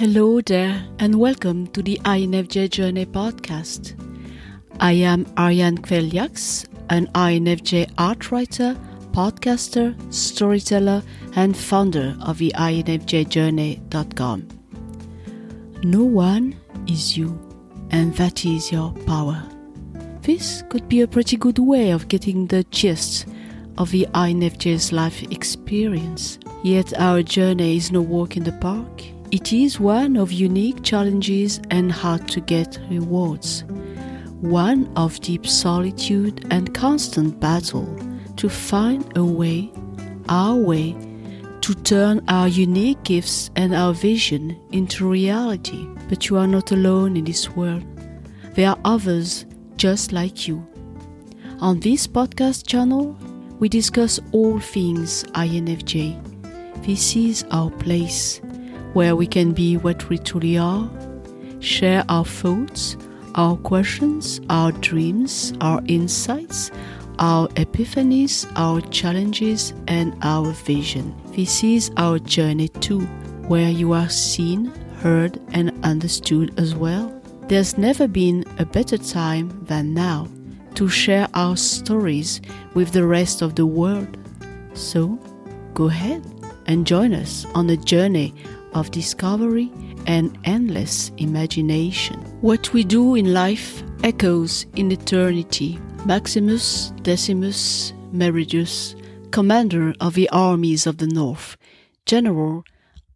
Hello there, and welcome to the INFJ Journey podcast. I am Ariane Kveljaks, an INFJ art writer, podcaster, storyteller, and founder of the INFJJourney.com. No one is you, and that is your power. This could be a pretty good way of getting the gist of the INFJ's life experience. Yet our journey is no walk in the park. It is one of unique challenges and hard to get rewards. One of deep solitude and constant battle to find a way, our way, to turn our unique gifts and our vision into reality. But you are not alone in this world. There are others just like you. On this podcast channel, we discuss all things INFJ. This is our place where we can be what we truly are, share our thoughts, our questions, our dreams, our insights, our epiphanies, our challenges, and our vision. This is our journey too, where you are seen, heard, and understood as well. There's never been a better time than now to share our stories with the rest of the world. So, go ahead and join us on a journey of discovery and endless imagination. What we do in life echoes in eternity. Maximus Decimus Meridius, commander of the armies of the north, general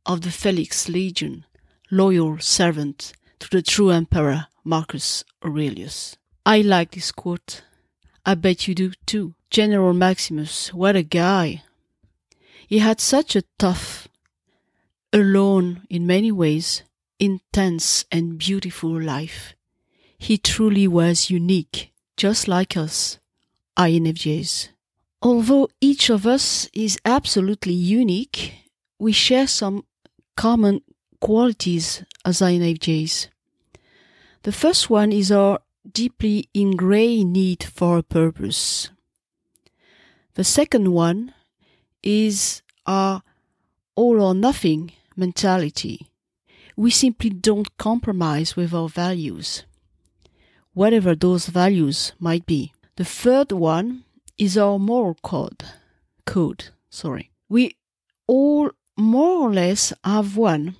of the Felix Legion, loyal servant to the true emperor Marcus Aurelius. I like this quote. I bet you do too. General Maximus, what a guy. He had such a tough alone in many ways, intense and beautiful life. He truly was unique, just like us, INFJs. Although each of us is absolutely unique, we share some common qualities as INFJs. The first one is our deeply ingrained need for a purpose. The second one is our all or nothing mentality. We simply don't compromise with our values, whatever those values might be. The third one is our moral code. Code, sorry. We all more or less have one,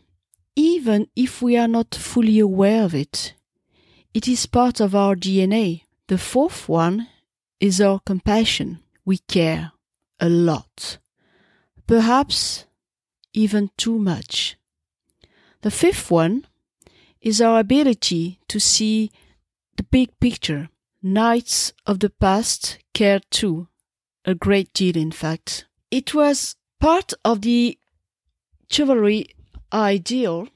even if we are not fully aware of it. It is part of our DNA. The fourth one is our compassion. We care a lot. Perhaps even too much. The fifth one is our ability to see the big picture. Knights of the past cared too, a great deal in fact. It was part of the chivalry ideal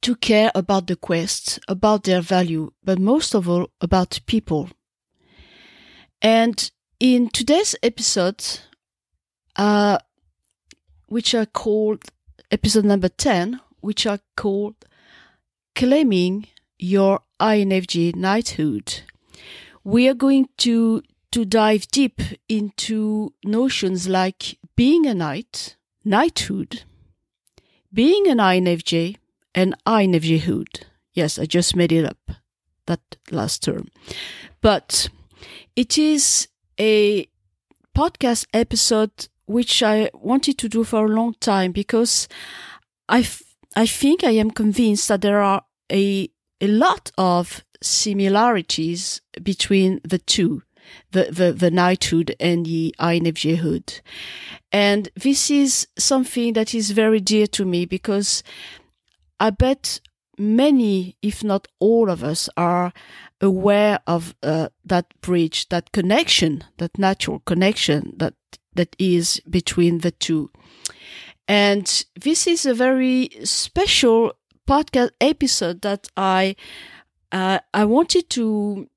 to care about the quest, about their value, but most of all about people. And in today's episode, uh, which are called episode number 10, which are called Claiming Your INFJ Knighthood. We are going to, to dive deep into notions like being a knight, knighthood, being an INFJ, and INFJhood. Yes, I just made it up, that last term. But it is a podcast episode which I wanted to do for a long time because I, f- I think I am convinced that there are a, a lot of similarities between the two, the, the, the knighthood and the INFJhood. And this is something that is very dear to me because I bet many, if not all of us, are aware of uh, that bridge, that connection, that natural connection that that is between the two. And this is a very special podcast episode that I uh, I wanted to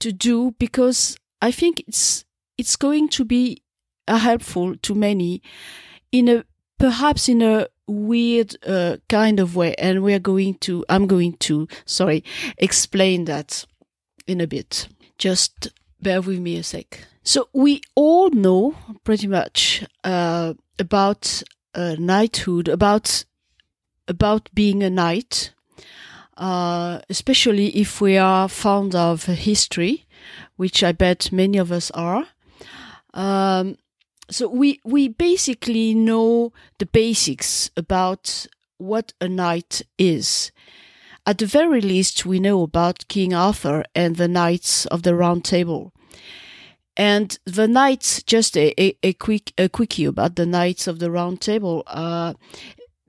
to do because I think it's it's going to be uh, helpful to many in a perhaps in a weird uh, kind of way. And we are going to i'm going to sorry explain that in a bit. Just bear with me a sec so we all know pretty much uh, about uh, knighthood, about about being a knight, uh, especially if we are fond of history, which I bet many of us are. Um, so we we basically know the basics about what a knight is. At the very least, we know about King Arthur and the Knights of the Round Table. And the knights, just a, a, a quick a quickie about the Knights of the Round Table. Uh,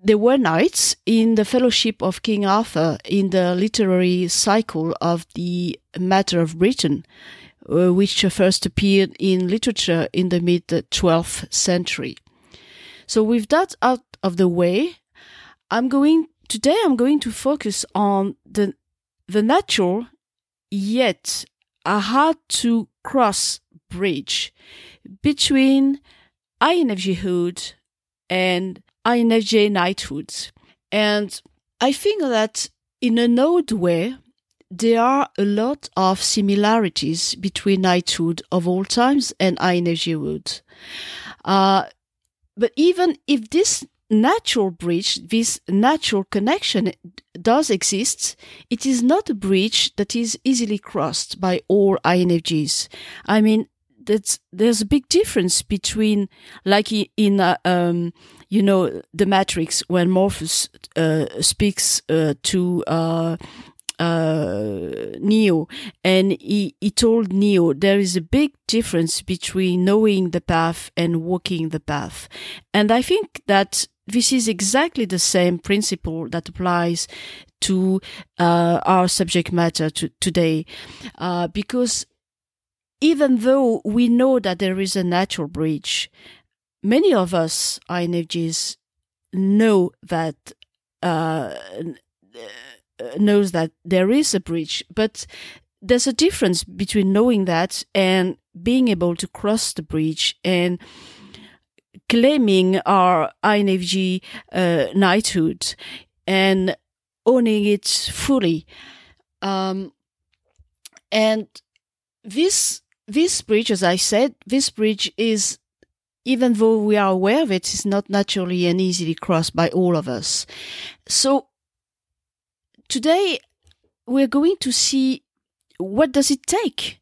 there were knights in the Fellowship of King Arthur in the literary cycle of the Matter of Britain, uh, which first appeared in literature in the mid 12th century. So, with that out of the way, I'm going today. I'm going to focus on the the natural yet a hard to cross bridge between INFJ hood and INFJ knighthood. And I think that in an odd way, there are a lot of similarities between knighthood of all times and INFJ Uh, but even if this natural bridge, this natural connection does exist, it is not a bridge that is easily crossed by all INFJs. I mean, that's, there's a big difference between, like in, uh, um, you know, the Matrix when Morpheus uh, speaks uh, to uh, uh, Neo, and he, he told Neo there is a big difference between knowing the path and walking the path. And I think that this is exactly the same principle that applies to uh, our subject matter to, today, because even though we know that there is a natural bridge, many of us INFJs know that uh, knows that there is a bridge, but there's a difference between knowing that and being able to cross the bridge and claiming our INFJ uh, knighthood and owning it fully. Um, and this this bridge, as I said, this bridge is even though we are aware of it, is not naturally and easily crossed by all of us. So today we're going to see what does it take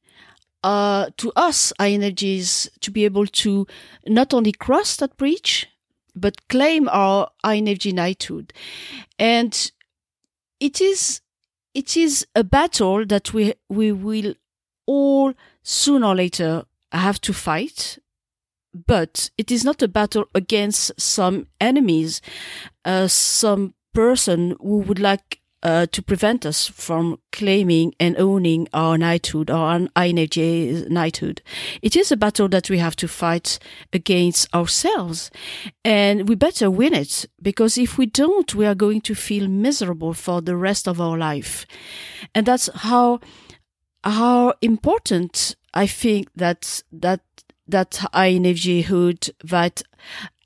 uh, to us INFJs to be able to not only cross that bridge but claim our INFJ knighthood, and it is it is a battle that we we will all sooner or later I have to fight. But it is not a battle against some enemies, uh, some person who would like uh, to prevent us from claiming and owning our knighthood or an INFJ knighthood. It is a battle that we have to fight against ourselves. And we better win it because if we don't, we are going to feel miserable for the rest of our life. And that's how, how important I think that, that, that INFJ hood, that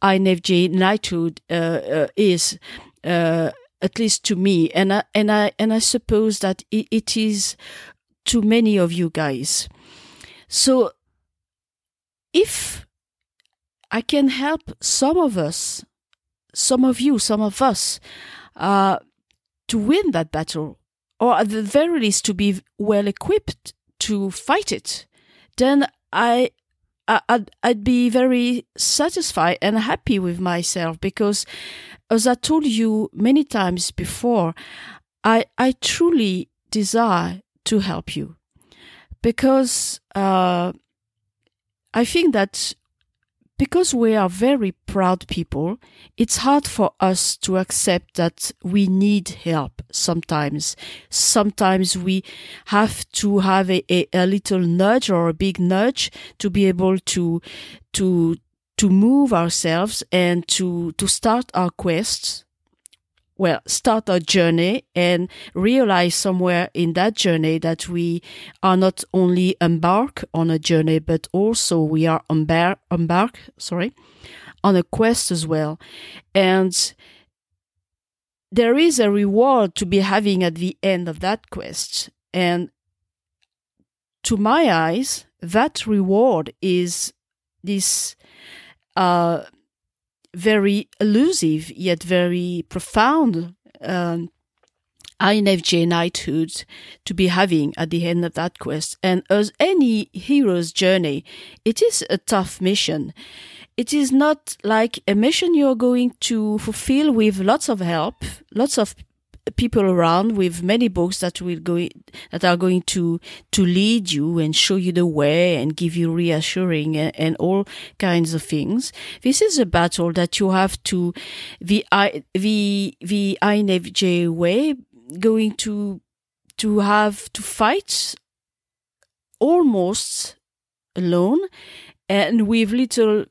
INFJ knighthood, uh, uh, is, uh, at least to me, and I, and I and I suppose that it, it is to many of you guys. So, if I can help some of us, some of you, some of us, uh, to win that battle, or at the very least to be well equipped to fight it, then I I'd, I'd be very satisfied and happy with myself because, as I told you many times before, I, I truly desire to help you. Because uh, I think that because we are very proud people, it's hard for us to accept that we need help sometimes. Sometimes we have to have a, a, a, little nudge or a big nudge to be able to, to, to move ourselves and to, to start our quests well, start a journey and realize somewhere in that journey that we are not only embark on a journey, but also we are embark, embark, sorry, on a quest as well. And there is a reward to be having at the end of that quest. And to my eyes, that reward is this, uh, very elusive yet very profound um, INFJ knighthood to be having at the end of that quest. And as any hero's journey, it is a tough mission. It is not like a mission you're going to fulfill with lots of help, lots of people around with many books that will go that are going to to lead you and show you the way and give you reassuring and, and all kinds of things. This is a battle that you have to the I the the INFJ way going to to have to fight almost alone and with little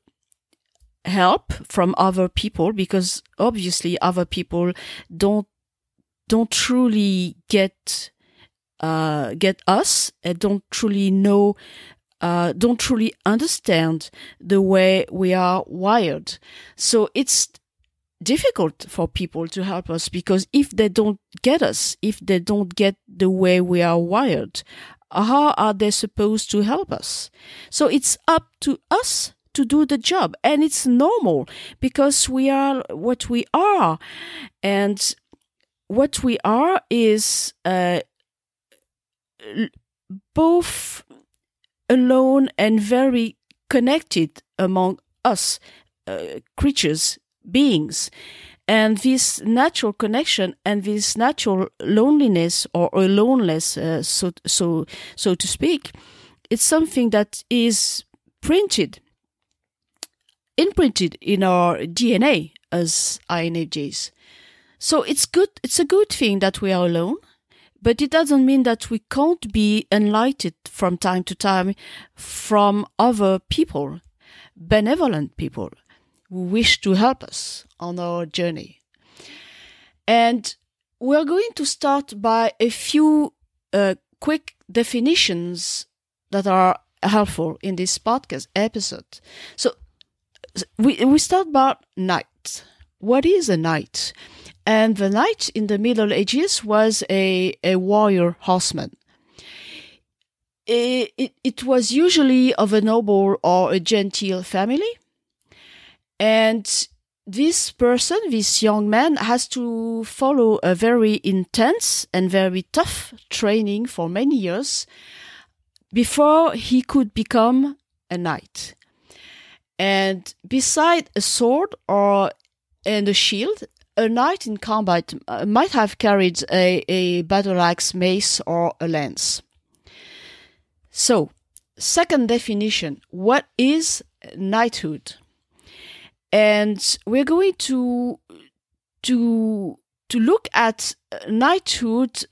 help from other people because obviously other people don't don't truly get uh, get us and don't truly know uh, don't truly understand the way we are wired. So it's difficult for people to help us because if they don't get us if they don't get the way we are wired how are they supposed to help us? So it's up to us to do the job and it's normal because we are what we are. And what we are is uh, both alone and very connected among us uh, creatures, beings. And this natural connection and this natural loneliness or aloneness, uh, so, so, so to speak, it's something that is printed, imprinted in our DNA as INFJs. So it's good, it's a good thing that we are alone, but it doesn't mean that we can't be enlightened from time to time from other people, benevolent people who wish to help us on our journey. And we're going to start by a few uh, quick definitions that are helpful in this podcast episode. So we, we start by knight. What is a knight? And the knight in the Middle Ages was a, a warrior horseman. It, it, it was usually of a noble or a genteel family. And this person, this young man, has to follow a very intense and very tough training for many years before he could become a knight. And beside a sword or and a shield, a knight in combat uh, might have carried a, a battle axe, mace, or a lance. So, second definition what is knighthood? And we're going to to to look at knighthood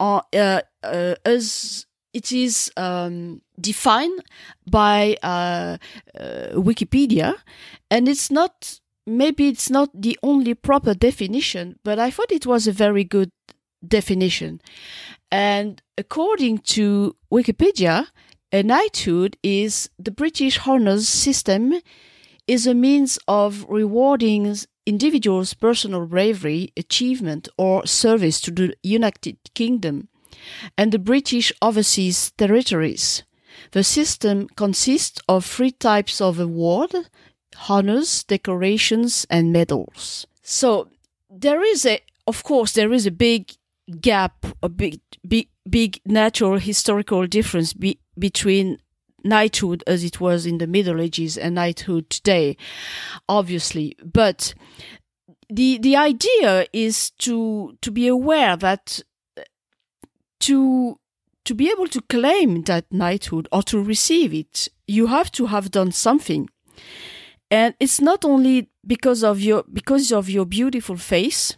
uh, uh, uh, as it is um, defined by uh, uh, Wikipedia, and it's not maybe it's not the only proper definition, but I thought it was a very good definition. And according to Wikipedia, a knighthood is the British honours system is a means of rewarding individuals' personal bravery, achievement, or service to the United Kingdom and the British overseas territories. The system consists of three types of award honors, decorations, and medals. So there is a, of course, there is a big gap, a big, big, big natural historical difference be, between knighthood as it was in the Middle Ages and knighthood today, obviously. But the the idea is to to be aware that to to be able to claim that knighthood or to receive it, you have to have done something and it's not only because of your because of your beautiful face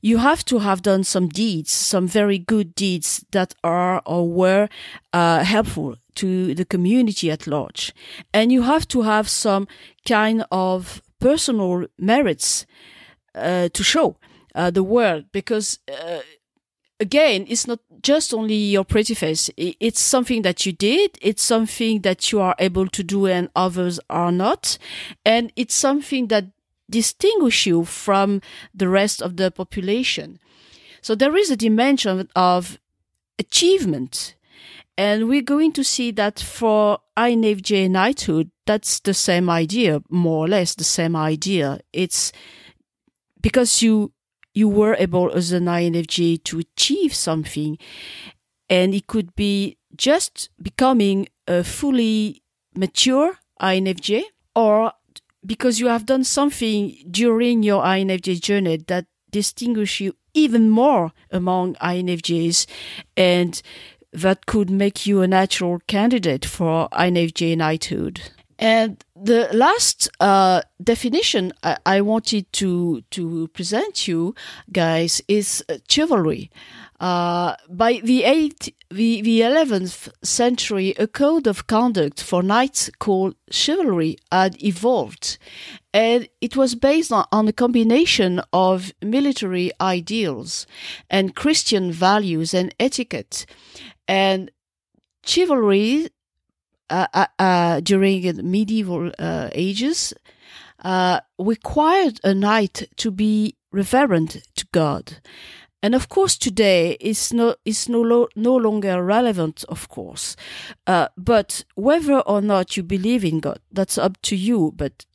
you have to have done some deeds some very good deeds that are or were uh, helpful to the community at large. And you have to have some kind of personal merits uh, to show uh, the world because uh, again, it's not just only your pretty face. It's something that you did. It's something that you are able to do and others are not. And it's something that distinguish you from the rest of the population. So there is a dimension of achievement. And we're going to see that for INFJ knighthood, that's the same idea, more or less the same idea. It's because you you were able as an INFJ to achieve something, and it could be just becoming a fully mature INFJ, or because you have done something during your INFJ journey that distinguish you even more among INFJs and that could make you a natural candidate for INFJ knighthood. And the last uh, definition I, I, wanted to to present you guys is chivalry. Uh, by the eighth, the the eleventh century, a code of conduct for knights called chivalry had evolved, and it was based on, on a combination of military ideals and Christian values and etiquette, and chivalry during the medieval uh, ages uh, required a knight to be reverent to God. And of course, today it's no it's no lo- no longer relevant, of course. Uh, but whether or not you believe in God, that's up to you. But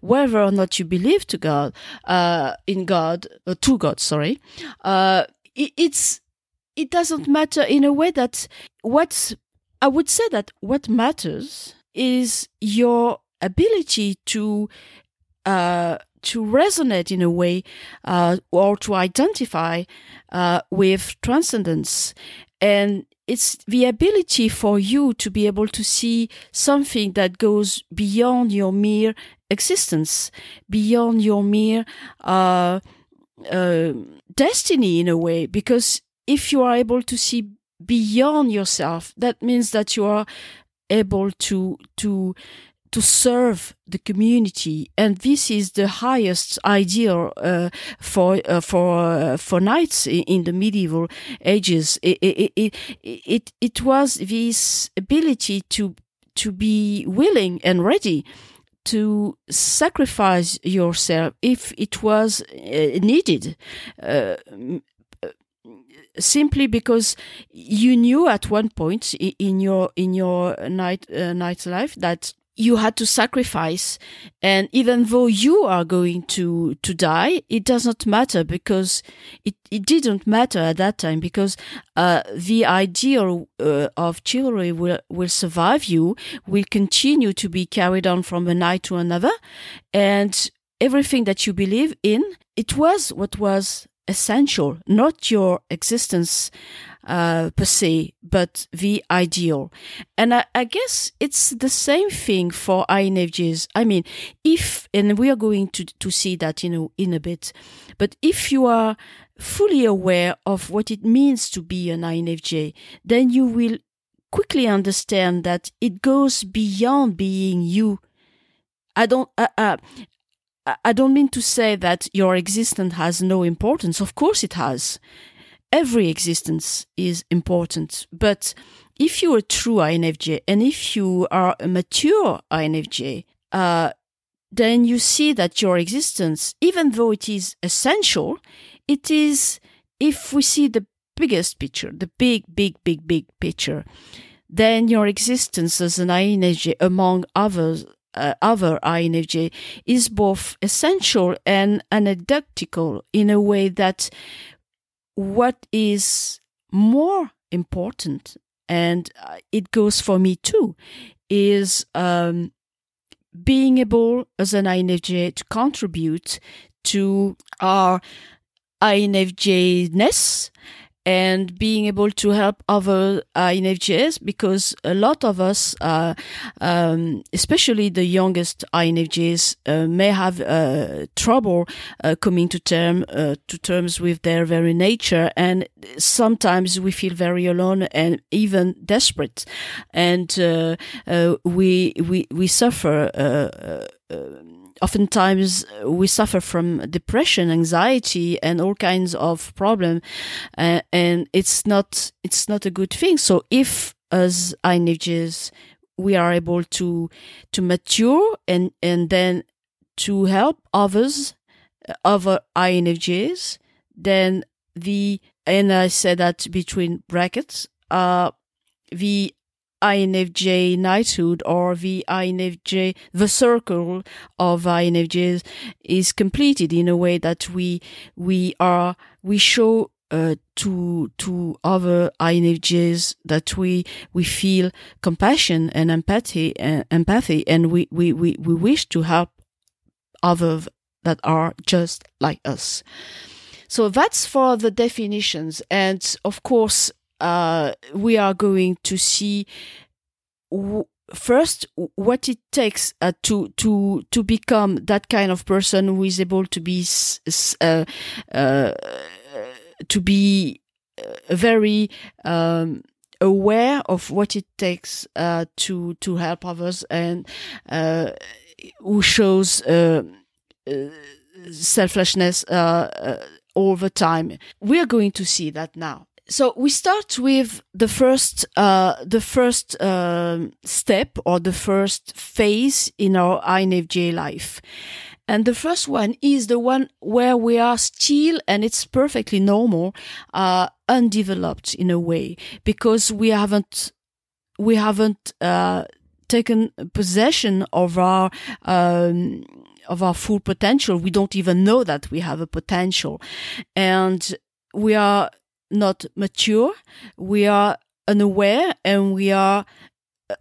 whether or not you believe to God, uh, in God, uh, to God, sorry, uh, it, it's it doesn't matter in a way that what's I would say that what matters is your ability to uh, to resonate in a way uh, or to identify uh, with transcendence. And it's the ability for you to be able to see something that goes beyond your mere existence, beyond your mere uh, uh, destiny in a way. Because if you are able to see beyond yourself, that means that you are able to to to serve the community, and this is the highest ideal uh, for uh, for uh, for knights in, the medieval ages. It it, it it it was this ability to to be willing and ready to sacrifice yourself if it was uh, needed. Simply because you knew at one point in your in your knight uh, knight life that you had to sacrifice. And even though you are going to to die it does not matter because it, it didn't matter at that time because uh, the ideal uh, of chivalry will will survive you will continue to be carried on from a knight to another. And everything that you believe in it was what was essential, not your existence uh, per se, but the ideal. And I, I, guess it's the same thing for INFJs. I mean, if, and we are going to, to see that, you know, in a bit, but if you are fully aware of what it means to be an INFJ, then you will quickly understand that it goes beyond being you. I don't, uh, uh, I don't mean to say that your existence has no importance. Of course it has. Every existence is important. But if you're a true INFJ and if you are a mature INFJ, uh, then you see that your existence, even though it is essential, it is, if we see the biggest picture, the big, big, big, big picture, then your existence as an INFJ, among others, uh, other INFJ is both essential and anecdotal in a way that what is more important, and uh, it goes for me too, is um, being able as an INFJ to contribute to our INFJ ness and being able to help other uh, INFJs because a lot of us, uh, um, especially the youngest INFJs, uh, may have uh, trouble uh, coming to term uh, to terms with their very nature, and sometimes we feel very alone and even desperate, and we we we suffer oftentimes uh, we suffer from depression, anxiety, and all kinds of problem, uh, and it's not it's not a good thing. So if as INFJs we are able to to mature and and then to help others, uh, other INFJs, then the and I said that between brackets, uh, the INFJ knighthood or the INFJ, the circle of INFJs is completed in a way that we, we are, we show uh, to to other INFJs that we we feel compassion and empathy uh, empathy and we, we, we, we wish to help others that are just like us. So that's for the definitions. And of course, uh, we are going to see w- first what it takes uh, to to to become that kind of person who is able to be uh, uh, to be uh, very um, aware of what it takes uh, to to help others and who shows selflessness all the time. We are going to see that now. So we start with the first, uh, the first um, step or the first phase in our INFJ life. And the first one is the one where we are still, and it's perfectly normal, uh, undeveloped in a way because we haven't, we haven't, uh, taken possession of our, um, of our full potential. We don't even know that we have a potential and we are not mature. We are unaware and we are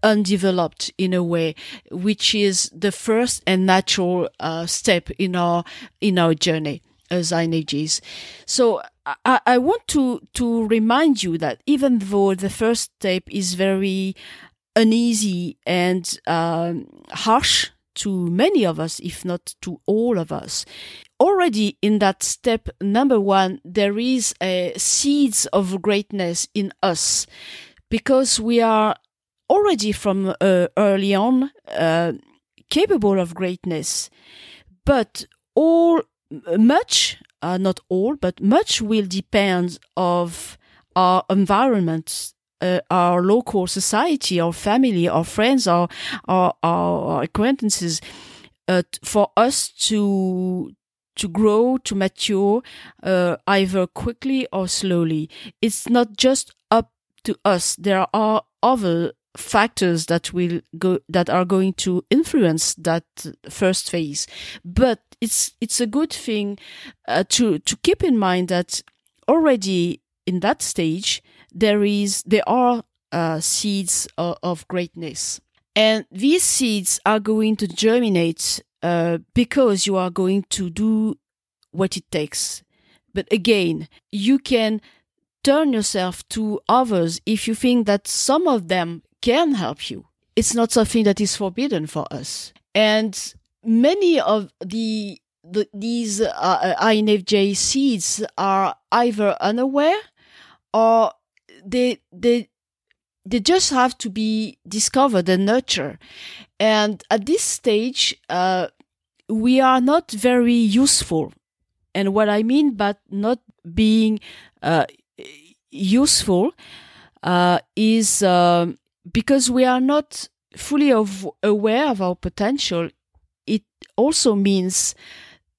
undeveloped in a way, which is the first and natural uh, step in our in our journey as INFJs. So I, I want to to remind you that even though the first step is very uneasy and um, harsh to many of us, if not to all of us. Already in that step number one, there is a seeds of greatness in us because we are already from uh, early on uh, capable of greatness. But all, much, uh, not all, but much will depend of our environment uh, our local society, our family, our friends, our our, our acquaintances, uh, for us to to grow, to mature, uh, either quickly or slowly. It's not just up to us. There are other factors that will go that are going to influence that first phase but it's it's a good thing uh, to to keep in mind that already in that stage there is there are uh, seeds of, of, greatness, and these seeds are going to germinate uh, because you are going to do what it takes. But again, you can turn yourself to others if you think that some of them can help you. It's not something that is forbidden for us. And many of the, the these uh, INFJ seeds are either unaware or they they they just have to be discovered and nurtured. And at this stage, uh, we are not very useful. And what I mean by not being uh, useful uh, is uh, because we are not fully of, aware of our potential. It also means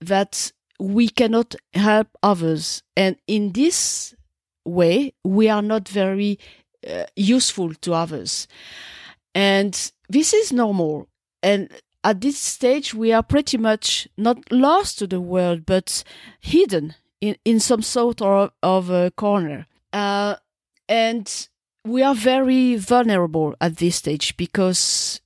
that we cannot help others. And in this way, we are not very uh, useful to others. And this is normal. And at this stage, we are pretty much not lost to the world, but hidden in, in some sort of, of a corner. Uh, and we are very vulnerable at this stage because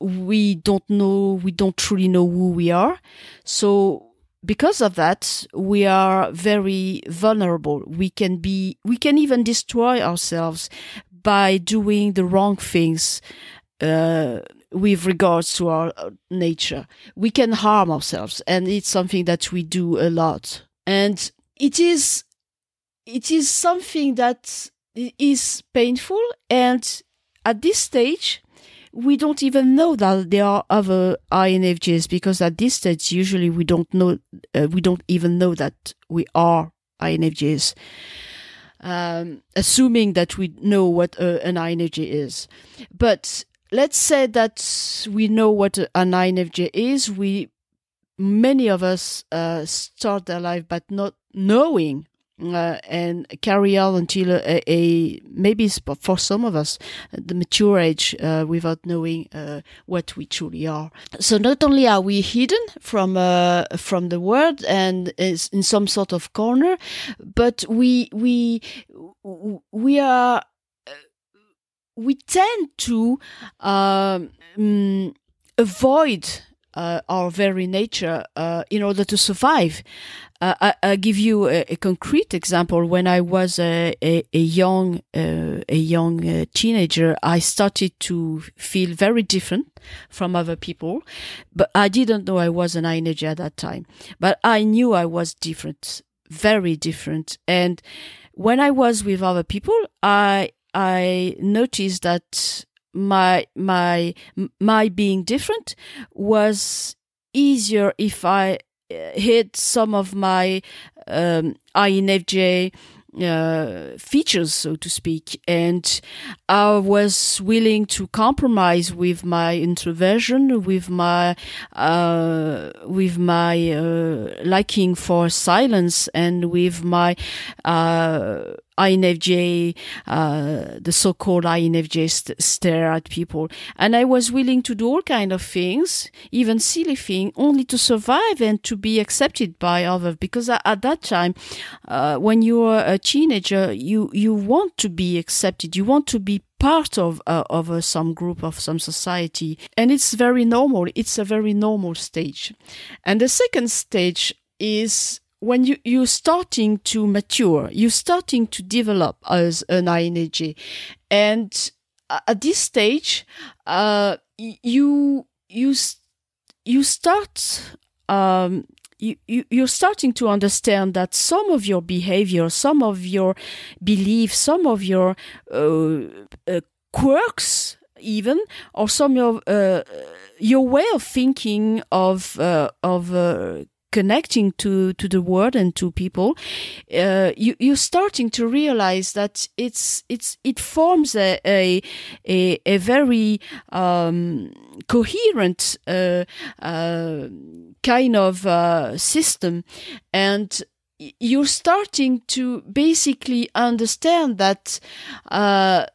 we don't know, we don't truly know who we are. So because of that, we are very vulnerable. We can be, we can even destroy ourselves by doing the wrong things, uh, with regards to our uh, nature. We can harm ourselves and it's something that we do a lot. And it is, it is something that is painful. And at this stage, we don't even know that there are other INFJs because at this stage, usually we don't know, uh, we don't even know that we are INFJs. Um, assuming that we know what uh, an INFJ is. But let's say that we know what an INFJ is. We, many of us, uh, start their life but not knowing uh, and carry on until a, a, maybe for some of us the mature age uh, without knowing uh, what we truly are. So not only are we hidden from uh, from the world and is in some sort of corner, but we we we are uh, we tend to um, mm, avoid uh, our very nature uh, in order to survive. Uh, I, will give you a, a, concrete example. When I was a, a, a young uh, a young uh, teenager, I started to feel very different from other people, but I didn't know I was an INFJ at that time. But I knew I was different, very different. And when I was with other people, I I noticed that my my my being different was easier if I uh, hid some of my um, INFJ uh, features, so to speak, and I was willing to compromise with my introversion, with my uh, with my uh, liking for silence, and with my uh, INFJ, uh, the so-called INFJ st- stare at people. And I was willing to do all kind of things, even silly things, only to survive and to be accepted by others. Because at, at that time, uh, when you are a teenager, you, you want to be accepted. You want to be part of uh, of uh, some group of some society and it's very normal it's a very normal stage and the second stage is when you, you're starting to mature, you're starting to develop as an INFJ. And at this stage, uh, you, you, you start, um, you, you, you're starting to understand that some of your behavior, some of your beliefs, some of your uh, uh, quirks, even, or some of uh, your way of thinking of uh, of uh, connecting to to the world and to people uh, you you're starting to realize that it's it's it forms a a a, a very um, coherent uh, uh, kind of uh, system. And you're starting to basically understand that uh,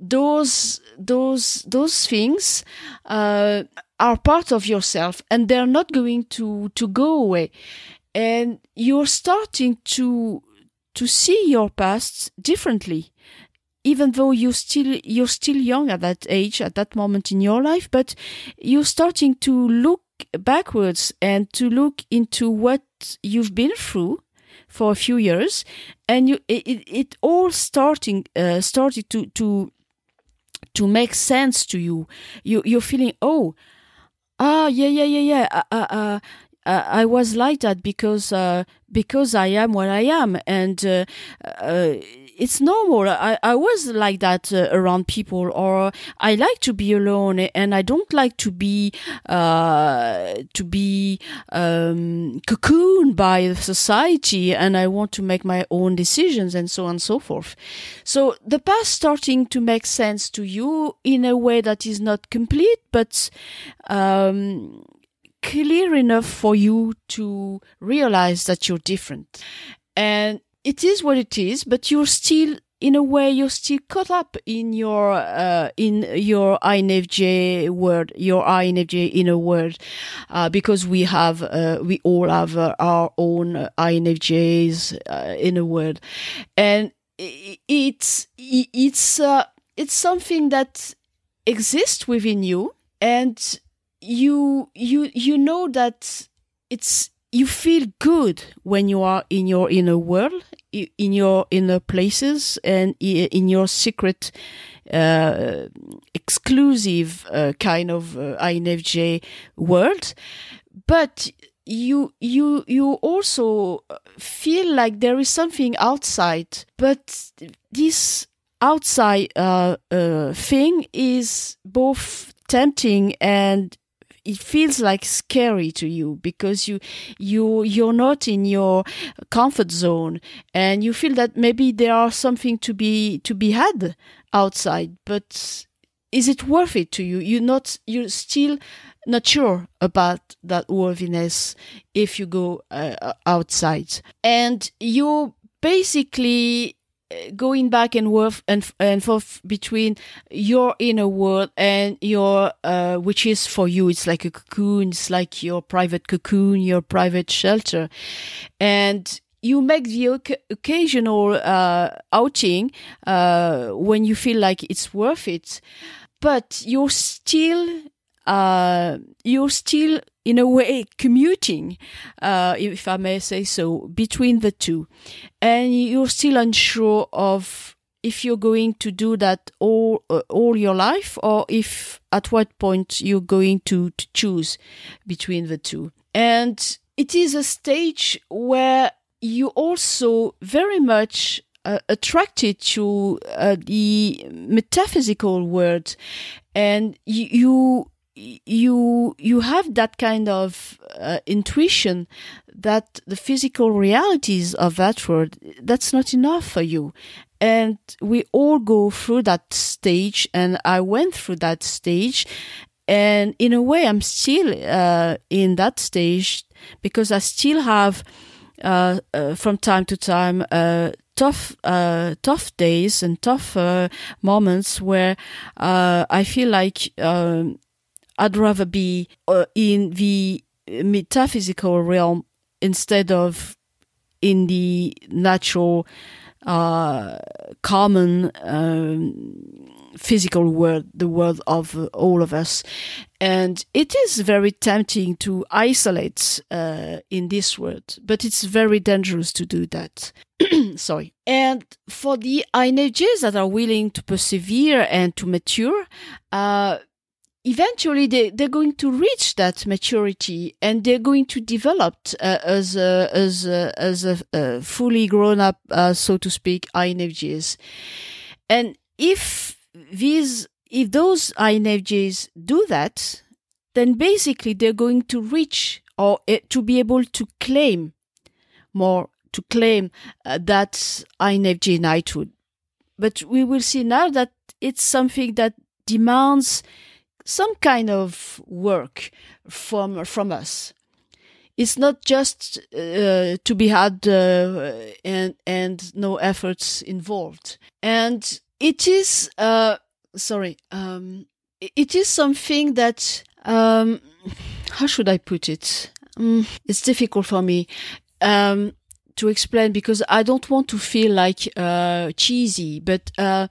those those those things uh, are part of yourself and they're not going to to go away. And you're starting to to see your past differently even though you still you're still young at that age at that moment in your life but you're starting to look backwards and to look into what you've been through for a few years. And you it, it all starting uh, started to to to make sense to you. You you're feeling oh ah yeah yeah yeah yeah uh, uh, uh, uh, I was like that because uh, because I am what I am, and uh, uh it's normal. I, I was like that uh, around people, or I like to be alone, and I don't like to be uh, to be um, cocooned by society, and I want to make my own decisions, and so on and so forth. So the past starting to make sense to you in a way that is not complete, but um, clear enough for you to realize that you're different. And it is what it is, but you're still in a way you're still caught up in your uh, in your INFJ world, your INFJ inner world, uh, because we have uh, we all have uh, our own INFJs uh, inner world, and it's it's uh, it's something that exists within you, and you you you know that it's you feel good when you are in your inner world in your inner places and in your secret uh, exclusive uh, kind of uh, INFJ world. But you you you also feel like there is something outside but this outside uh, uh, thing is both tempting and it feels like scary to you because you you you're not in your comfort zone and you feel that maybe there are something to be to be had outside but is it worth it to you? You're not you're still not sure about that worthiness if you go uh, outside. And you're basically going back and forth and, and forth between your inner world and your uh, which is for you it's like a cocoon it's like your private cocoon your private shelter. And you make the occasional uh, outing uh, when you feel like it's worth it but you're still uh, you're still in a way commuting, uh, if I may say so, between the two, and you're still unsure of if you're going to do that all uh, all your life, or if at what point you're going to, to choose between the two. And it is a stage where you also very much uh, attracted to uh, the metaphysical world and you you you you have that kind of uh, intuition that the physical realities of that world that's not enough for you. And we all go through that stage and i went through that stage and in a way i'm still uh, in that stage because i still have uh, uh from time to time uh, tough uh, tough days and tough uh, moments where uh, I feel like um, I'd rather be uh, in the metaphysical realm instead of in the natural, uh, common, um, physical world, the world of all of us. And it is very tempting to isolate uh, in this world, but it's very dangerous to do that. Sorry. And for the INFJs that are willing to persevere and to mature, uh, eventually they, they're going to reach that maturity and they're going to develop uh, as a, as a, as a, a fully grown up, uh, so to speak, INFJs. And if these, if those INFJs do that, then basically they're going to reach or uh, to be able to claim more, to claim uh, that INFJ knighthood. But we will see now that it's something that demands some kind of work from from us. It's not just uh, to be had uh, and and no efforts involved. And it is uh, sorry, um, it is something that um, how should I put it? Um, it's difficult for me. Um, to explain because I don't want to feel like uh, cheesy, but uh,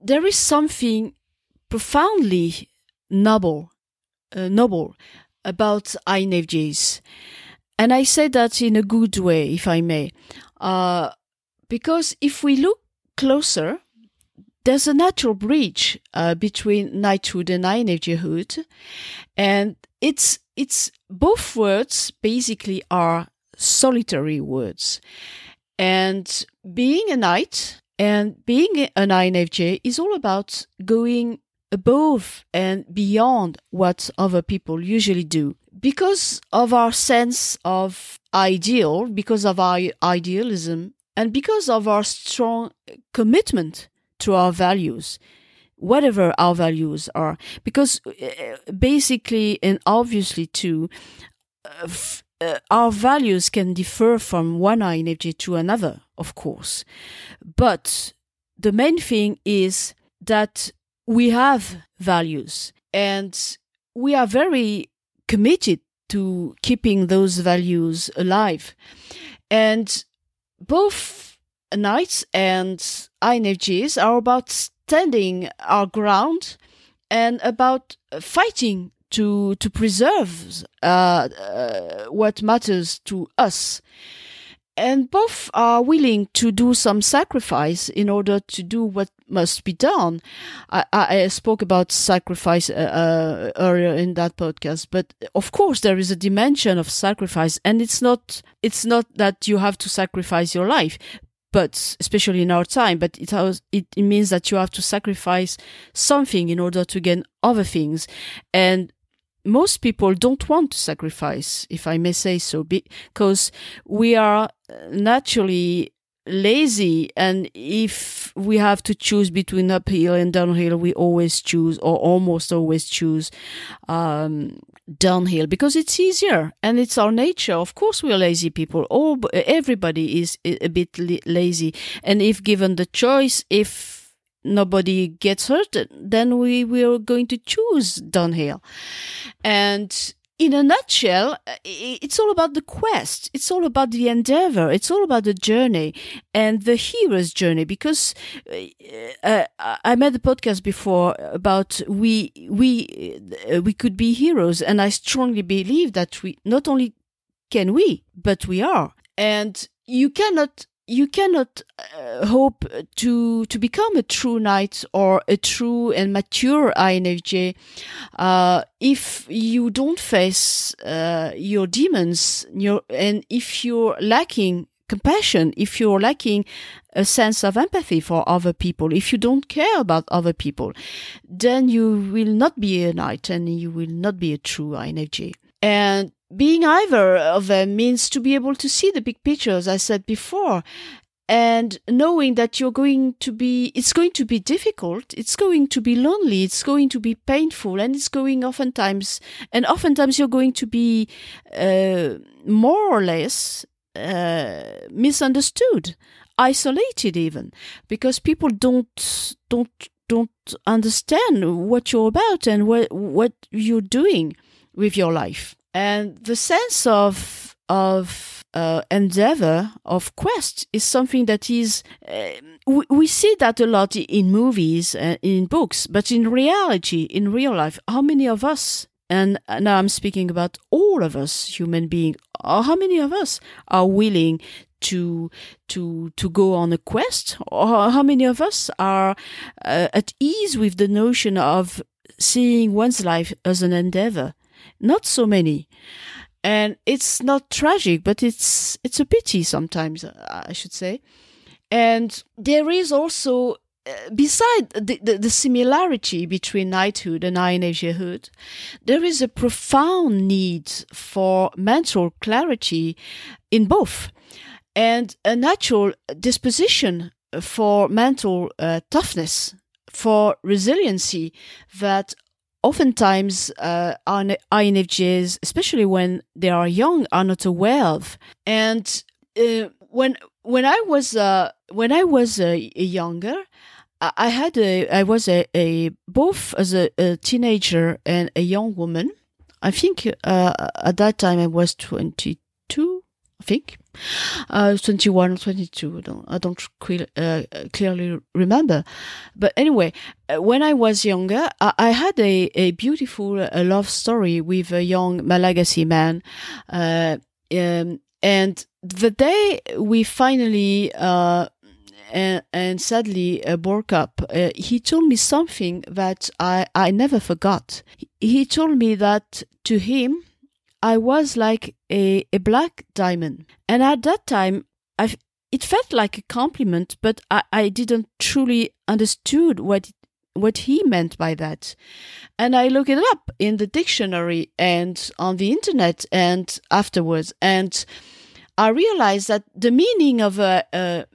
there is something profoundly noble, uh, noble about INFJs. And I say that in a good way, if I may. Uh, because if we look closer, there's a natural bridge uh, between knighthood and INFJhood. And it's, it's both words basically are solitary words. And being a knight and being an INFJ is all about going above and beyond what other people usually do. Because of our sense of ideal, because of our idealism, and because of our strong commitment to our values, whatever our values are. Because uh, basically and obviously, too, uh, uh, our values can differ from one INFJ to another, of course. But the main thing is that we have values and we are very committed to keeping those values alive. And both Knights and INFJs are about standing our ground and about fighting to to preserve uh, uh, what matters to us and both are willing to do some sacrifice in order to do what must be done. I, I spoke about sacrifice uh, uh, earlier in that podcast, but of course there is a dimension of sacrifice, and it's not it's not that you have to sacrifice your life, but especially in our time, but it has, it, it means that you have to sacrifice something in order to gain other things, and most people don't want to sacrifice, if I may say so, because we are naturally lazy and if we have to choose between uphill and downhill we always choose or almost always choose um, downhill because it's easier and it's our nature. Of course we're lazy people. All everybody is a bit lazy. And if given the choice if nobody gets hurt then we we're going to choose downhill. And in a nutshell, uh, it's all about the quest. It's all about the endeavor. It's all about the journey and the hero's journey. Because uh, uh I made a podcast before about we we uh, we could be heroes, and I strongly believe that we not only can we, but we are. And you cannot you cannot uh, hope to to become a true knight or a true and mature INFJ uh, if you don't face uh, your demons your, and if you're lacking compassion if you're lacking a sense of empathy for other people if you don't care about other people then you will not be a knight and you will not be a true INFJ and being either of them means to be able to see the big picture, as I said before, and knowing that you're going to be, it's going to be difficult, it's going to be lonely, it's going to be painful, and it's going oftentimes, and oftentimes you're going to be uh, more or less uh, misunderstood, isolated even, because people don't don't don't understand what you're about and what what you're doing with your life. And the sense of of uh, endeavor of quest is something that is uh, we, we, see that a lot in movies and in books but in reality in real life how many of us and now i'm speaking about all of us human beings how many of us are willing to to to go on a quest? Or how many of us are uh, at ease with the notion of seeing one's life as an endeavor not so many. And it's not tragic, but it's it's a pity sometimes, I should say. And there is also uh, beside the, the, the, similarity between knighthood and INFJhood, there is a profound need for mental clarity in both and a natural disposition for mental uh, toughness, for resiliency that oftentimes uh, INFJs, especially when they are young, are not aware of. And uh, when when I was uh, when I was uh, younger, I had a I was a, a both as a, a, teenager and a young woman. I think uh, at that time I was twenty. I think uh, 21 or 22. I don't, I don't uh, clearly remember. But anyway, uh, when I was younger, I, I had a, a beautiful uh, love story with a young Malagasy man. Uh, um, and the day we finally, uh, and, and, sadly uh, broke up, uh, he told me something that I, I never forgot. He told me that to him, I was like a, a black diamond. And at that time, I, it felt like a compliment, but I, I didn't truly understood what it, what he meant by that. And I looked it up in the dictionary and on the internet and afterwards. And I realized that the meaning of a, a,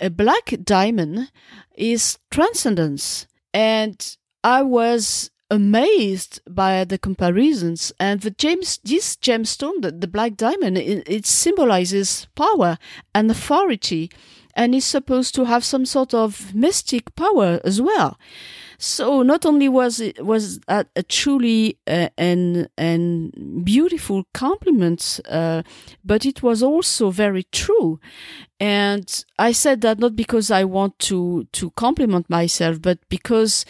a black diamond is transcendence. And I was amazed by the comparisons. And the James this gemstone the, the black diamond it, it, symbolizes power and authority. And is supposed to have some sort of mystic power as well. So not only was it was a, a truly uh, an and beautiful compliment uh, but it was also very true. And i said that not because i want to to compliment myself but because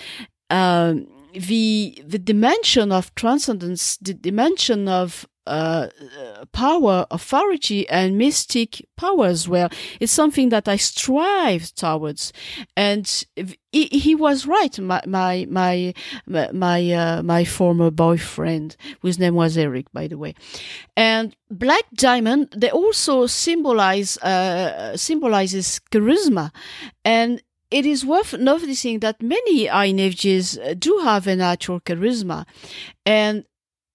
um, the the dimension of transcendence, the dimension of uh, power, authority, and mystic power as well. It's something that I strive towards, and he, he was right. My my my my uh, my former boyfriend, whose name was Eric, by the way, and black diamond. They also symbolize uh, symbolizes charisma, and it is worth noticing that many INFJs uh, do have a natural charisma. And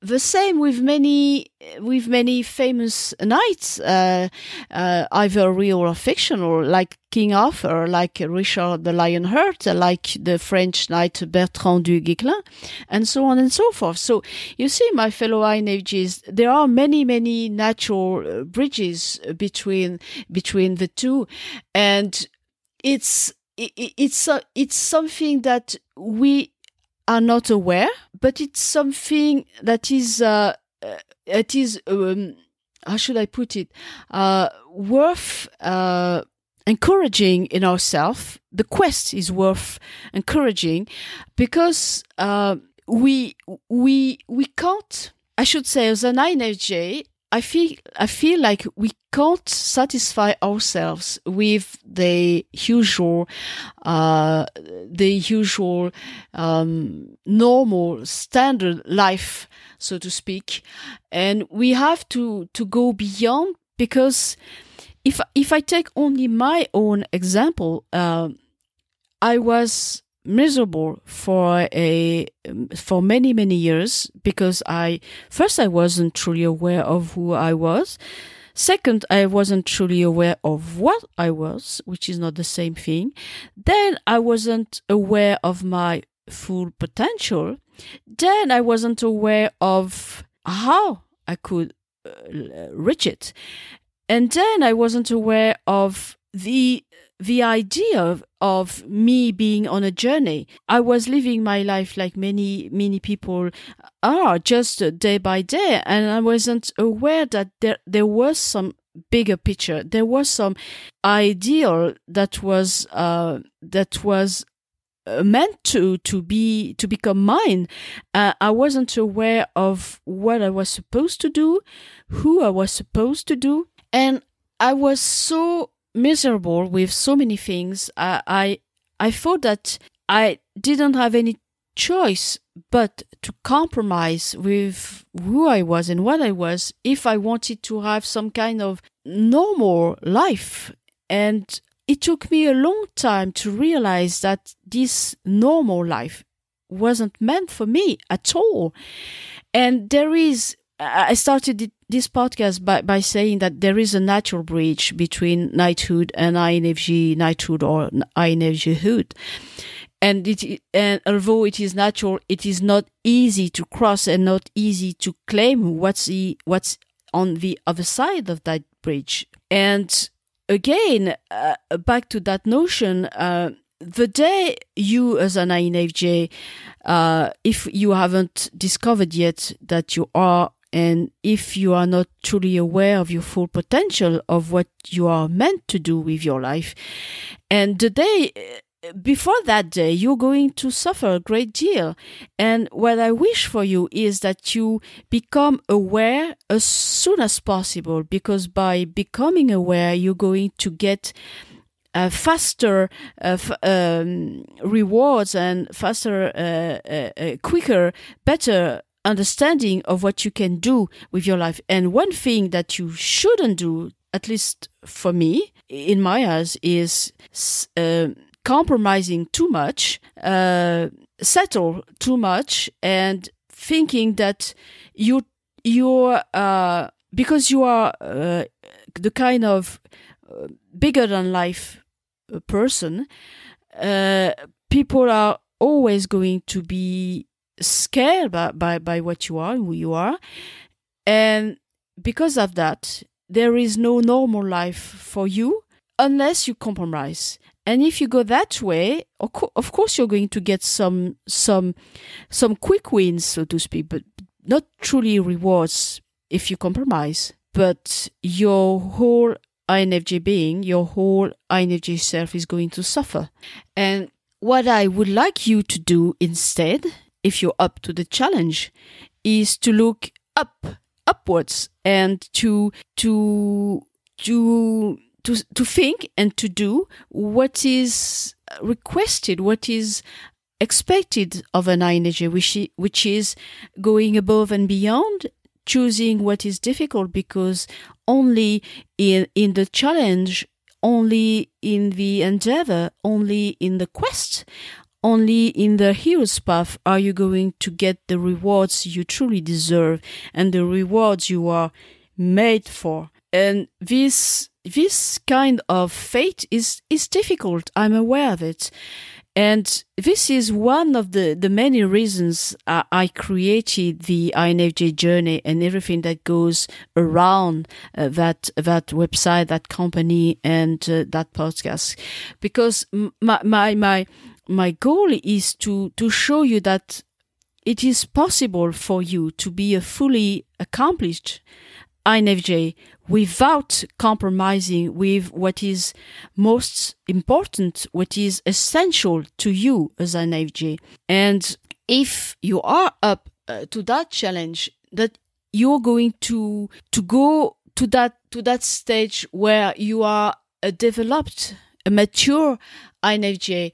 the same with many with many famous knights, uh, uh, either real or fictional, like King Arthur, like Richard the Lionheart, like the French knight Bertrand du Guesclin, and so on and so forth. So you see, my fellow INFJs, there are many many natural uh, bridges between between the two, and it's it, it's uh, it's something that we are not aware, but it's something that is uh, uh, it is um, how should I put it uh, worth uh, encouraging in ourselves. The quest is worth encouraging because uh, we we we can't. I should say as an INFJ, I feel I feel like we can't satisfy ourselves with the usual, uh, the usual um, normal standard life, so to speak, and we have to to go beyond because if if I take only my own example, uh, I was miserable for a for many many years because I first I wasn't truly aware of who I was. Second, I wasn't truly aware of what I was, which is not the same thing. Then I wasn't aware of my full potential. Then I wasn't aware of how I could uh, reach it. And then I wasn't aware of the the idea of, of me being on a journey. I was living my life like many, many people are, just day by day. And I wasn't aware that there, there was some bigger picture. There was some ideal that was, uh, that was uh, meant to to be to become mine uh, i wasn't aware of what i was supposed to do who i was supposed to do and i was so miserable with so many things, I, I I thought that I didn't have any choice but to compromise with who I was and what I was if I wanted to have some kind of normal life. And it took me a long time to realize that this normal life wasn't meant for me at all. And there is I started this podcast by, by saying that there is a natural bridge between knighthood and INFJ knighthood or INFJhood. And it, and although it is natural, it is not easy to cross and not easy to claim what's the, what's on the other side of that bridge. And again, uh, back to that notion, uh, the day you as an INFJ, uh, if you haven't discovered yet that you are and if you are not truly aware of your full potential of what you are meant to do with your life, and the day before that day, you're going to suffer a great deal. And what I wish for you is that you become aware as soon as possible, because by becoming aware, you're going to get uh, faster uh, f- um, rewards and faster, uh, uh, uh quicker, better understanding of what you can do with your life. And one thing that you shouldn't do, at least for me, in my eyes, is uh, compromising too much, uh, settle too much, and thinking that you you're uh, because you are uh, the kind of uh, bigger than life uh, person. people are always going to be scared by, by, by what you are, and who you are. And because of that, there is no normal life for you unless you compromise. And if you go that way, of course you're going to get some some some quick wins, so to speak, but not truly rewards if you compromise. But your whole INFJ being, your whole INFJ self is going to suffer. And what I would like you to do instead if you're up to the challenge, is to look up, upwards, and to to to to to think and to do what is requested, what is expected of an INFJ, which which is going above and beyond, choosing what is difficult because only in in the challenge, only in the endeavor, only in the quest, only in the hero's path are you going to get the rewards you truly deserve and the rewards you are made for. And this this kind of fate is is difficult. I'm aware of it. And this is one of the, the many reasons I, created the INFJ journey and everything that goes around uh, that that website, that company, and uh, that podcast, because my my my my goal is to to show you that it is possible for you to be a fully accomplished INFJ without compromising with what is most important, what is essential to you as an INFJ. And if you are up uh, to that challenge, that you're going to to go to that to that stage where you are a developed, a mature INFJ,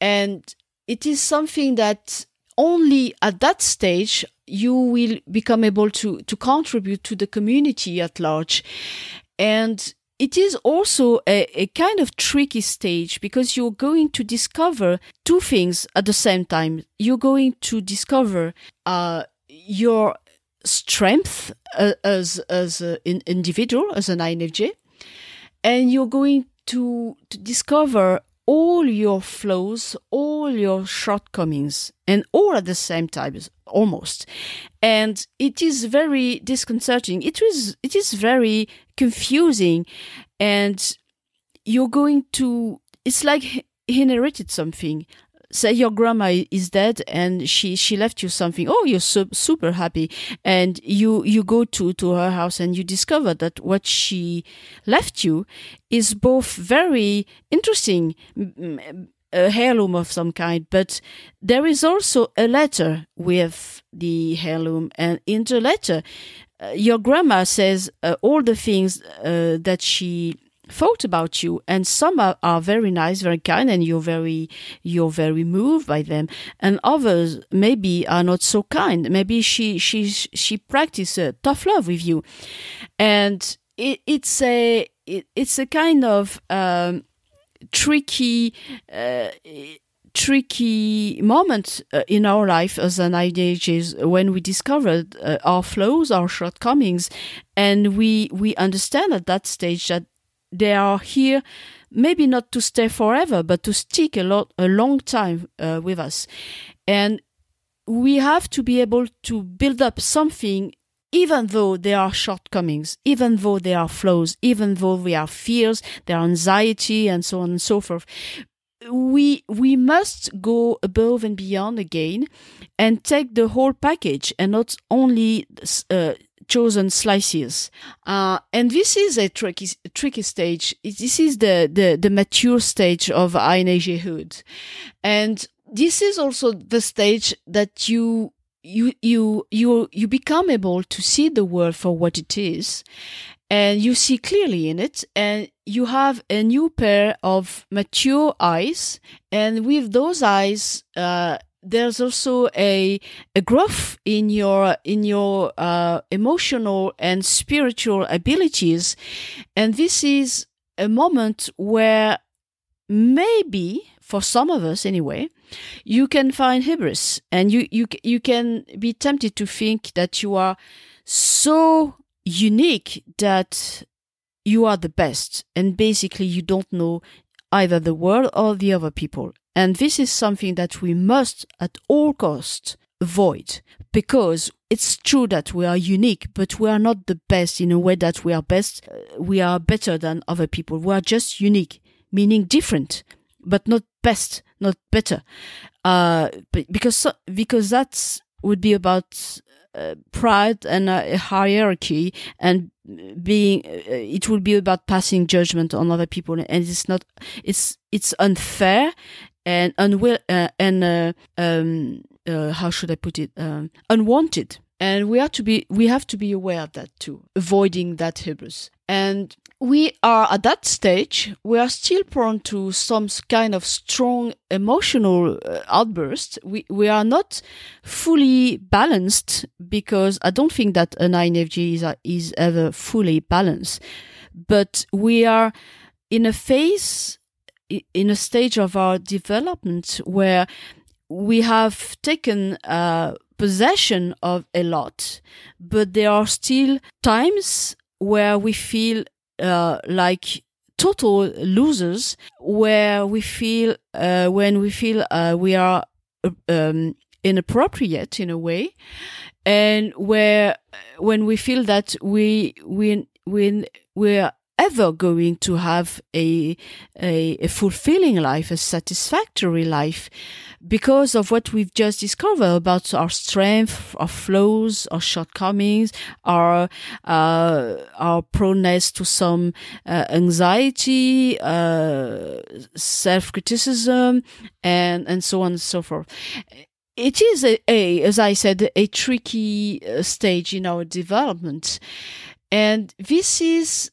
and it is something that only at that stage you will become able to to contribute to the community at large and it is also a, a, kind of tricky stage because you're going to discover two things at the same time. You're going to discover uh, your strength uh, as as an individual, as an INFJ, and you're going to, to discover all your flaws, all your shortcomings, and all at the same time, almost. And it is very disconcerting. It is it is very confusing, and you're going to. It's like he inherited something say your grandma is dead and she she left you something. Oh you're so, super happy. And you you go to to her house and you discover that what she left you is both very interesting a heirloom of some kind but there is also a letter with the heirloom and in the letter uh, your grandma says uh, all the things uh, that she thought about you and some are, are, very nice very kind and you're very you're very moved by them and others maybe are not so kind. Maybe she she she practices tough love with you. And it, it's a it, it's a kind of um, tricky uh, tricky moment uh, in our life as an INFJ when we discovered uh, our flaws, our shortcomings, and we we understand at that stage that they are here maybe not to stay forever but to stick a lot a long time uh, with us. And we have to be able to build up something even though there are shortcomings even though there are flaws even though we have fears there are anxiety and so on and so forth. We we must go above and beyond again and take the whole package and not only uh, chosen slices. Uh, and this is a tricky, tricky stage. This is the, the, the mature stage of INFJhood. And this is also the stage that you you you you you become able to see the world for what it is and you see clearly in it and you have a new pair of mature eyes and with those eyes uh, there's also a a growth in your in your uh, emotional and spiritual abilities, and this is a moment where maybe for some of us anyway you can find hubris and you you you can be tempted to think that you are so unique that you are the best. And basically you don't know either the world or the other people and this is something that we must at all costs avoid because it's true that we are unique, but we are not the best in a way that we are best. Uh, we are better than other people. We are just unique, meaning different, but not best, not better. Uh, because, because that would be about uh, pride and hierarchy and being uh, it will be about passing judgment on other people and it's not it's it's unfair and unwill uh, and uh, um, uh, how should I put it um, unwanted. And we have to be we have to be aware of that too, avoiding that hubris. And we are at that stage. We are still prone to some kind of strong emotional uh, outburst. We we are not fully balanced because I don't think that an INFJ is, is ever fully balanced. But we are in a phase in a stage of our development where we have taken uh, possession of a lot, but there are still times where we feel uh, like total losers, where we feel uh, when we feel uh, we are um, inappropriate in a way, and where when we feel that we we we we're ever going to have a, a, a fulfilling life, a satisfactory life, because of what we've just discovered about our strength, our flaws, our shortcomings, our uh, our proneness to some uh, anxiety, uh, self criticism, and and so on and so forth it is a, a, as I said, a tricky uh, stage in our development. And this is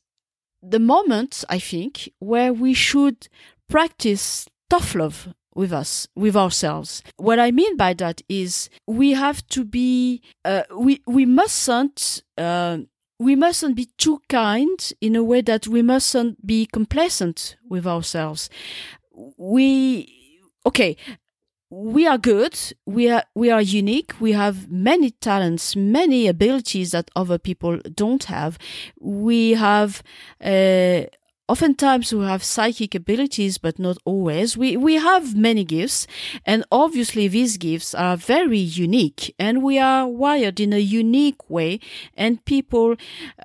the moment, I think, where we should practice tough love with us, with ourselves. What I mean by that is we have to be, uh, we, we mustn't, uh, we mustn't be too kind in a way that we mustn't be complacent with ourselves. We, okay, we are good we are we are unique we have many talents many abilities that other people don't have. We have uh, oftentimes we have psychic abilities but not always. We we have many gifts and obviously these gifts are very unique and we are wired in a unique way and people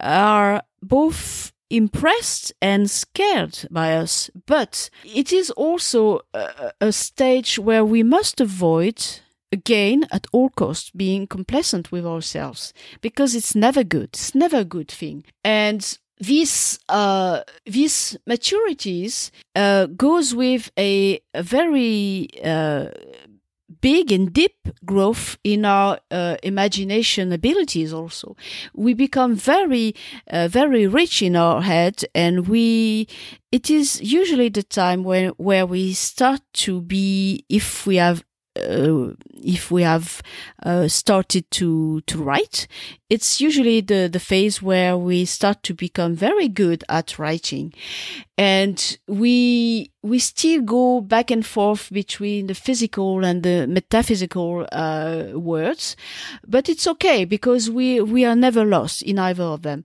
are both impressed and scared by us. But it is also a, a stage where we must avoid again at all costs being complacent with ourselves because it's never good it's never a good thing and this uh, these maturities uh, goes with a, a very uh, big and deep growth in our uh, imagination abilities also. We become very uh, very rich in our head and we it is usually the time when where we start to be if we have uh, if we have uh, started to to write, it's usually the the phase where we start to become very good at writing, and we we still go back and forth between the physical and the metaphysical uh, words, but it's okay because we we are never lost in either of them,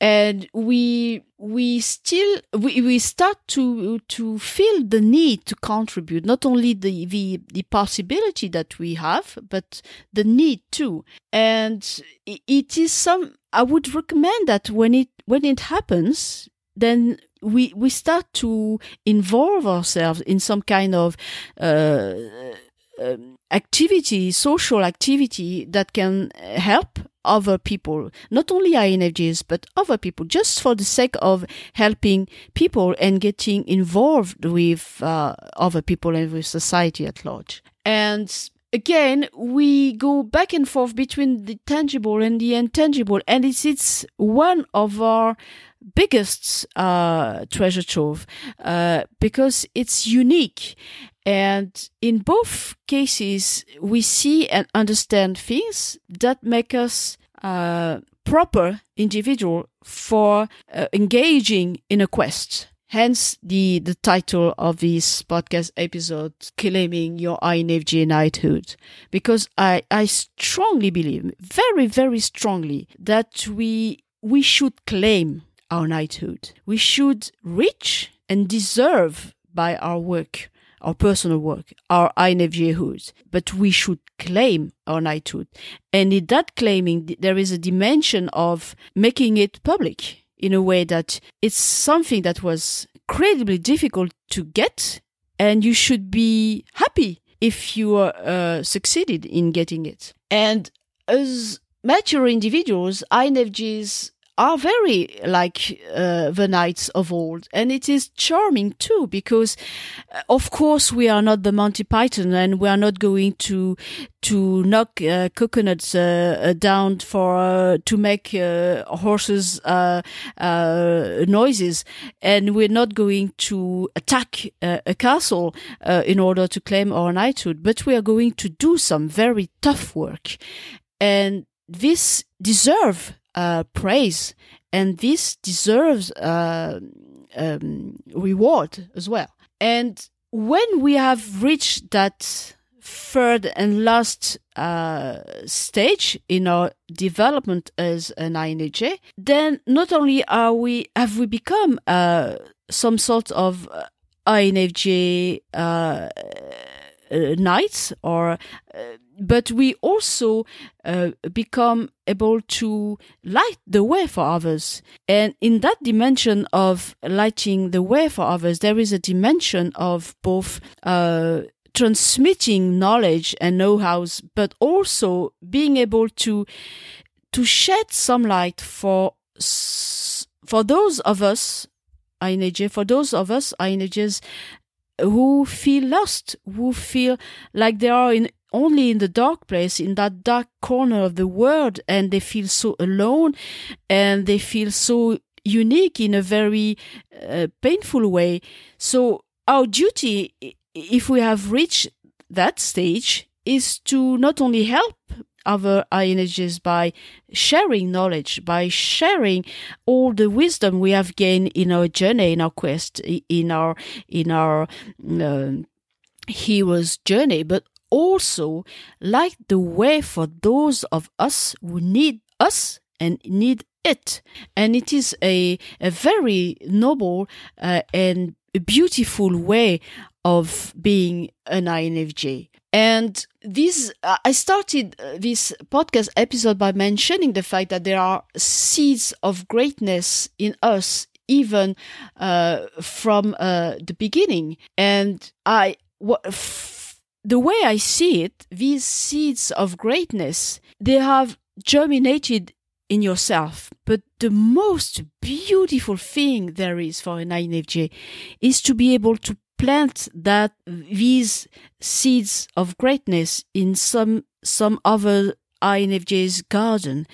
and we we still we, we start to to feel the need to contribute not only the, the the possibility that we have but the need too. And it is some i would recommend that when it when it happens then we we start to involve ourselves in some kind of uh, um, activity, social activity that can help other people, not only INFJs, but other people, just for the sake of helping people and getting involved with uh, other people and with society at large. And again, we go back and forth between the tangible and the intangible, and it's, it's one of our biggest uh, treasure trove uh, because it's unique. And in both cases, we see and understand things that make us uh, proper individual for uh, engaging in a quest. Hence the, the title of this podcast episode, Claiming Your INFJ Knighthood. Because I, I strongly believe, very, very strongly, that we, we should claim our knighthood. We should reach and deserve by our work, our personal work, our INFJhood, but we should claim our knighthood. And in that claiming, there is a dimension of making it public in a way that it's something that was incredibly difficult to get, and you should be happy if you uh, succeeded in getting it. And as mature individuals, INFJs are very like uh, the knights of old. And it is charming too because uh, of course we are not the monty python and we are not going to to knock uh, coconuts uh, uh, down for to make horses noises. And we're not going to attack a castle in order to claim our knighthood. But we are going to do some very tough work. And this deserve uh, praise, and this deserves uh, um, reward as well. And when we have reached that third and last uh, stage in our development as an INFJ, then not only are we have we become uh, some sort of uh, INFJ uh, knights or but we also uh, become able to light the way for others. And in that dimension of lighting the way for others there is a dimension of both uh, transmitting knowledge and know-hows but also being able to to shed some light for for those of us INFJ, for those of us INFJs who feel lost, who feel like they are in only in the dark place, in that dark corner of the world, and they feel so alone, and they feel so unique in a very uh, painful way. So our duty, if we have reached that stage, is to not only help other INFJs by sharing knowledge, by sharing all the wisdom we have gained in our journey, in our quest, in our in our uh, hero's journey, but also light the way for those of us who need us and need it. And it is a, a very noble uh, and beautiful way of being an INFJ. And this, uh, I started uh, this podcast episode by mentioning the fact that there are seeds of greatness in us, even uh, from uh, the beginning. And I, what, the way I see it, these seeds of greatness, they have germinated in yourself. But the most beautiful thing there is for an INFJ is to be able to plant that these seeds of greatness in some some other INFJ's garden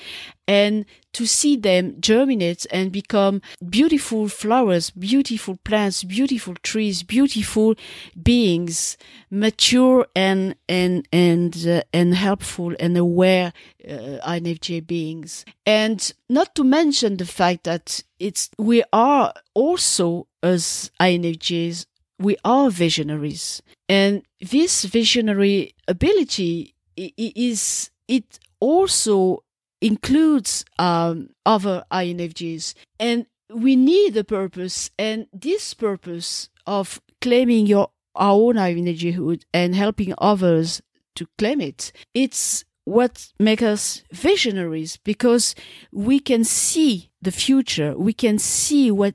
and to see them germinate and become beautiful flowers, beautiful plants, beautiful trees, beautiful beings, mature and and and uh, and helpful and aware uh, INFJ beings. And not to mention the fact that it's we are also as INFJs we are visionaries. And this visionary ability is, it also includes um, other INFJs. And we need a purpose. And this purpose of claiming your our own INFJhood and helping others to claim it, it's what makes us visionaries because we can see the future. We can see what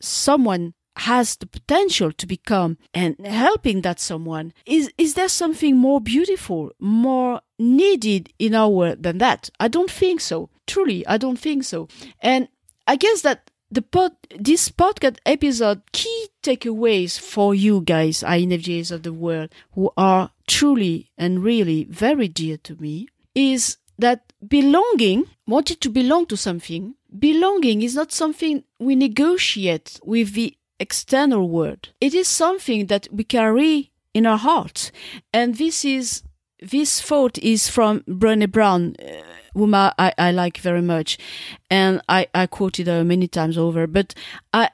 someone has the potential to become and helping that someone is is there something more beautiful more needed in our world than that? I don't think so. Truly i don't think so. And i guess that the pod, this podcast episode key takeaways for you guys INFJs of the world who are truly and really very dear to me is that belonging wanting to belong to something. Belonging is not something we negotiate with the external world. It is something that we carry in our heart. And this is, this thought is from Brené Brown, uh, whom I, I, like very much. And I, I quoted her many times over, but I,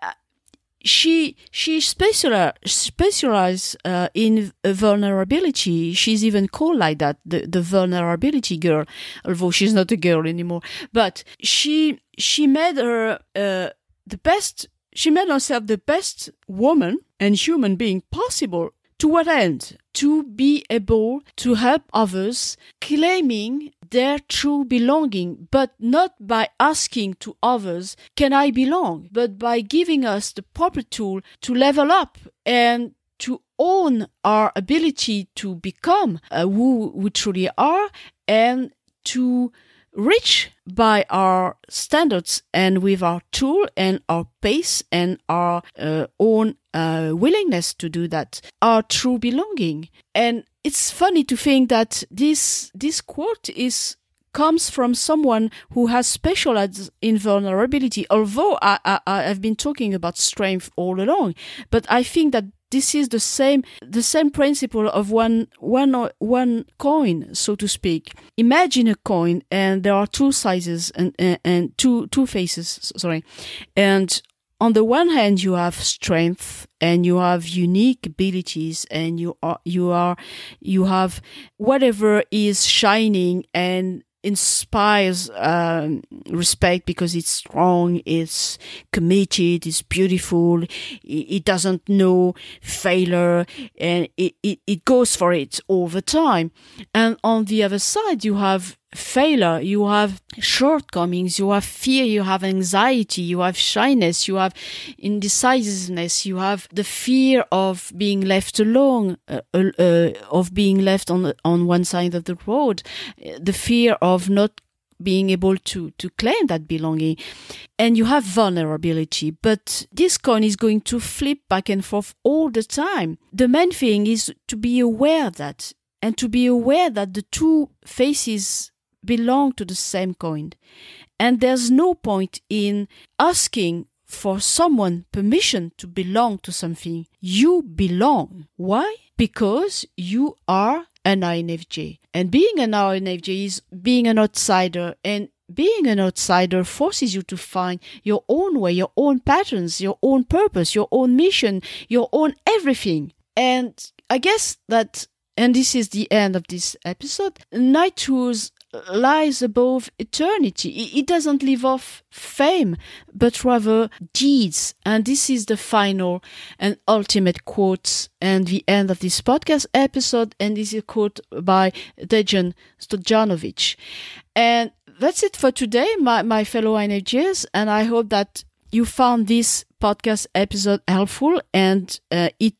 she she specialize specialize uh, in vulnerability. She's even called like that, the the vulnerability girl, although she's not a girl anymore. But she she made her uh, the best she made herself the best woman and human being possible. To what end? To be able to help others claiming their true belonging, but not by asking to others, can I belong? But by giving us the proper tool to level up and to own our ability to become uh, who we truly are and to reach by our standards and with our tool and our pace and our uh, own uh, willingness to do that, our true belonging. And it's funny to think that this this quote is comes from someone who has specialized in vulnerability. Although I, I, I have been talking about strength all along, but I think that this is the same the same principle of one one one coin so to speak. Imagine a coin and there are two sizes and and, and two two faces sorry. And on the one hand, you have strength and you have unique abilities and you are, you are, you have whatever is shining and inspires um, respect because it's strong, it's committed, it's beautiful, it, it doesn't know failure, and it, it, it goes for it all the time. And on the other side, you have failure, you have shortcomings, you have fear, you have anxiety, you have shyness, you have indecisiveness, you have the fear of being left alone, uh, uh, of being left on on one side of the road, the fear of not being able to to claim that belonging. And you have vulnerability but this coin is going to flip back and forth all the time. The main thing is to be aware that and to be aware that the two faces belong to the same coin. And there's no point in asking for someone permission to belong to something. You belong. Why? Because you are an INFJ. And being an INFJ is being an outsider and being an outsider forces you to find your own way, your own patterns, your own purpose, your own mission, your own everything. And I guess that, and this is the end of this episode, Knighthood lies above eternity. It doesn't live off fame, but rather deeds. And this is the final and ultimate quote and the end of this podcast episode. And this is a quote by Dejan Stojanovic. And that's it for today, my, my fellow INFJs. And I hope that you found this podcast episode helpful and uh, it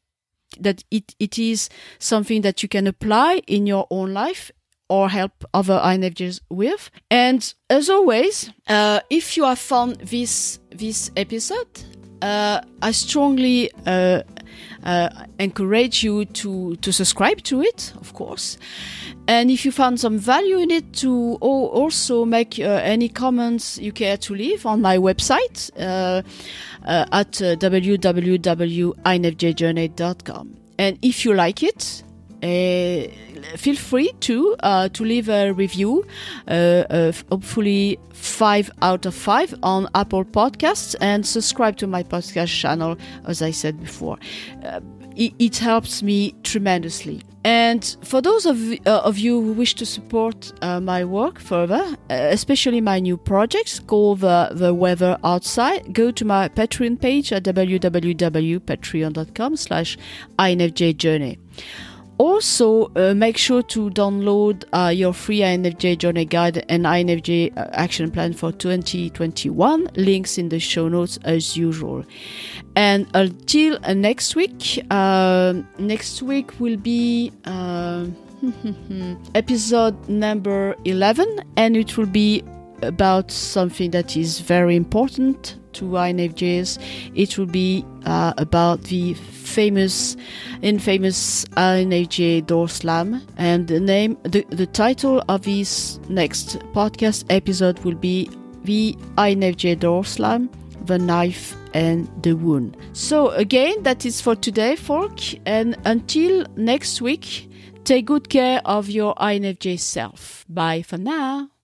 that it, it is something that you can apply in your own life or help other INFJs with. And as always, uh, if you have found this this episode, uh, I strongly uh, uh encourage you to to subscribe to it, of course. And if you found some value in it, to also make uh, any comments you care to leave on my website uh, at www.infjjourney.com. And if you like it, feel free to uh, to leave a review, uh, hopefully five out of five on Apple Podcasts, and subscribe to my podcast channel. As I said before, it, it, helps me tremendously. And for those of, uh, of you who wish to support uh, my work further, uh, especially my new projects called the, the Weather Outside, go to my Patreon page at www.patreon.com slash infjjourney. Also, uh, make sure to download uh, your free INFJ Journey Guide and INFJ uh, Action Plan for 2021. Links in the show notes as usual. And until uh, next week, uh, next week will be uh, episode number 11, and it will be about something that is very important to INFJs. It will be uh, about the famous, infamous INFJ door slam, and the name, the, the title of this next podcast episode will be the INFJ door slam, the knife and the wound. So again, that is for today, folk, and until next week. Take good care of your INFJ self. Bye for now.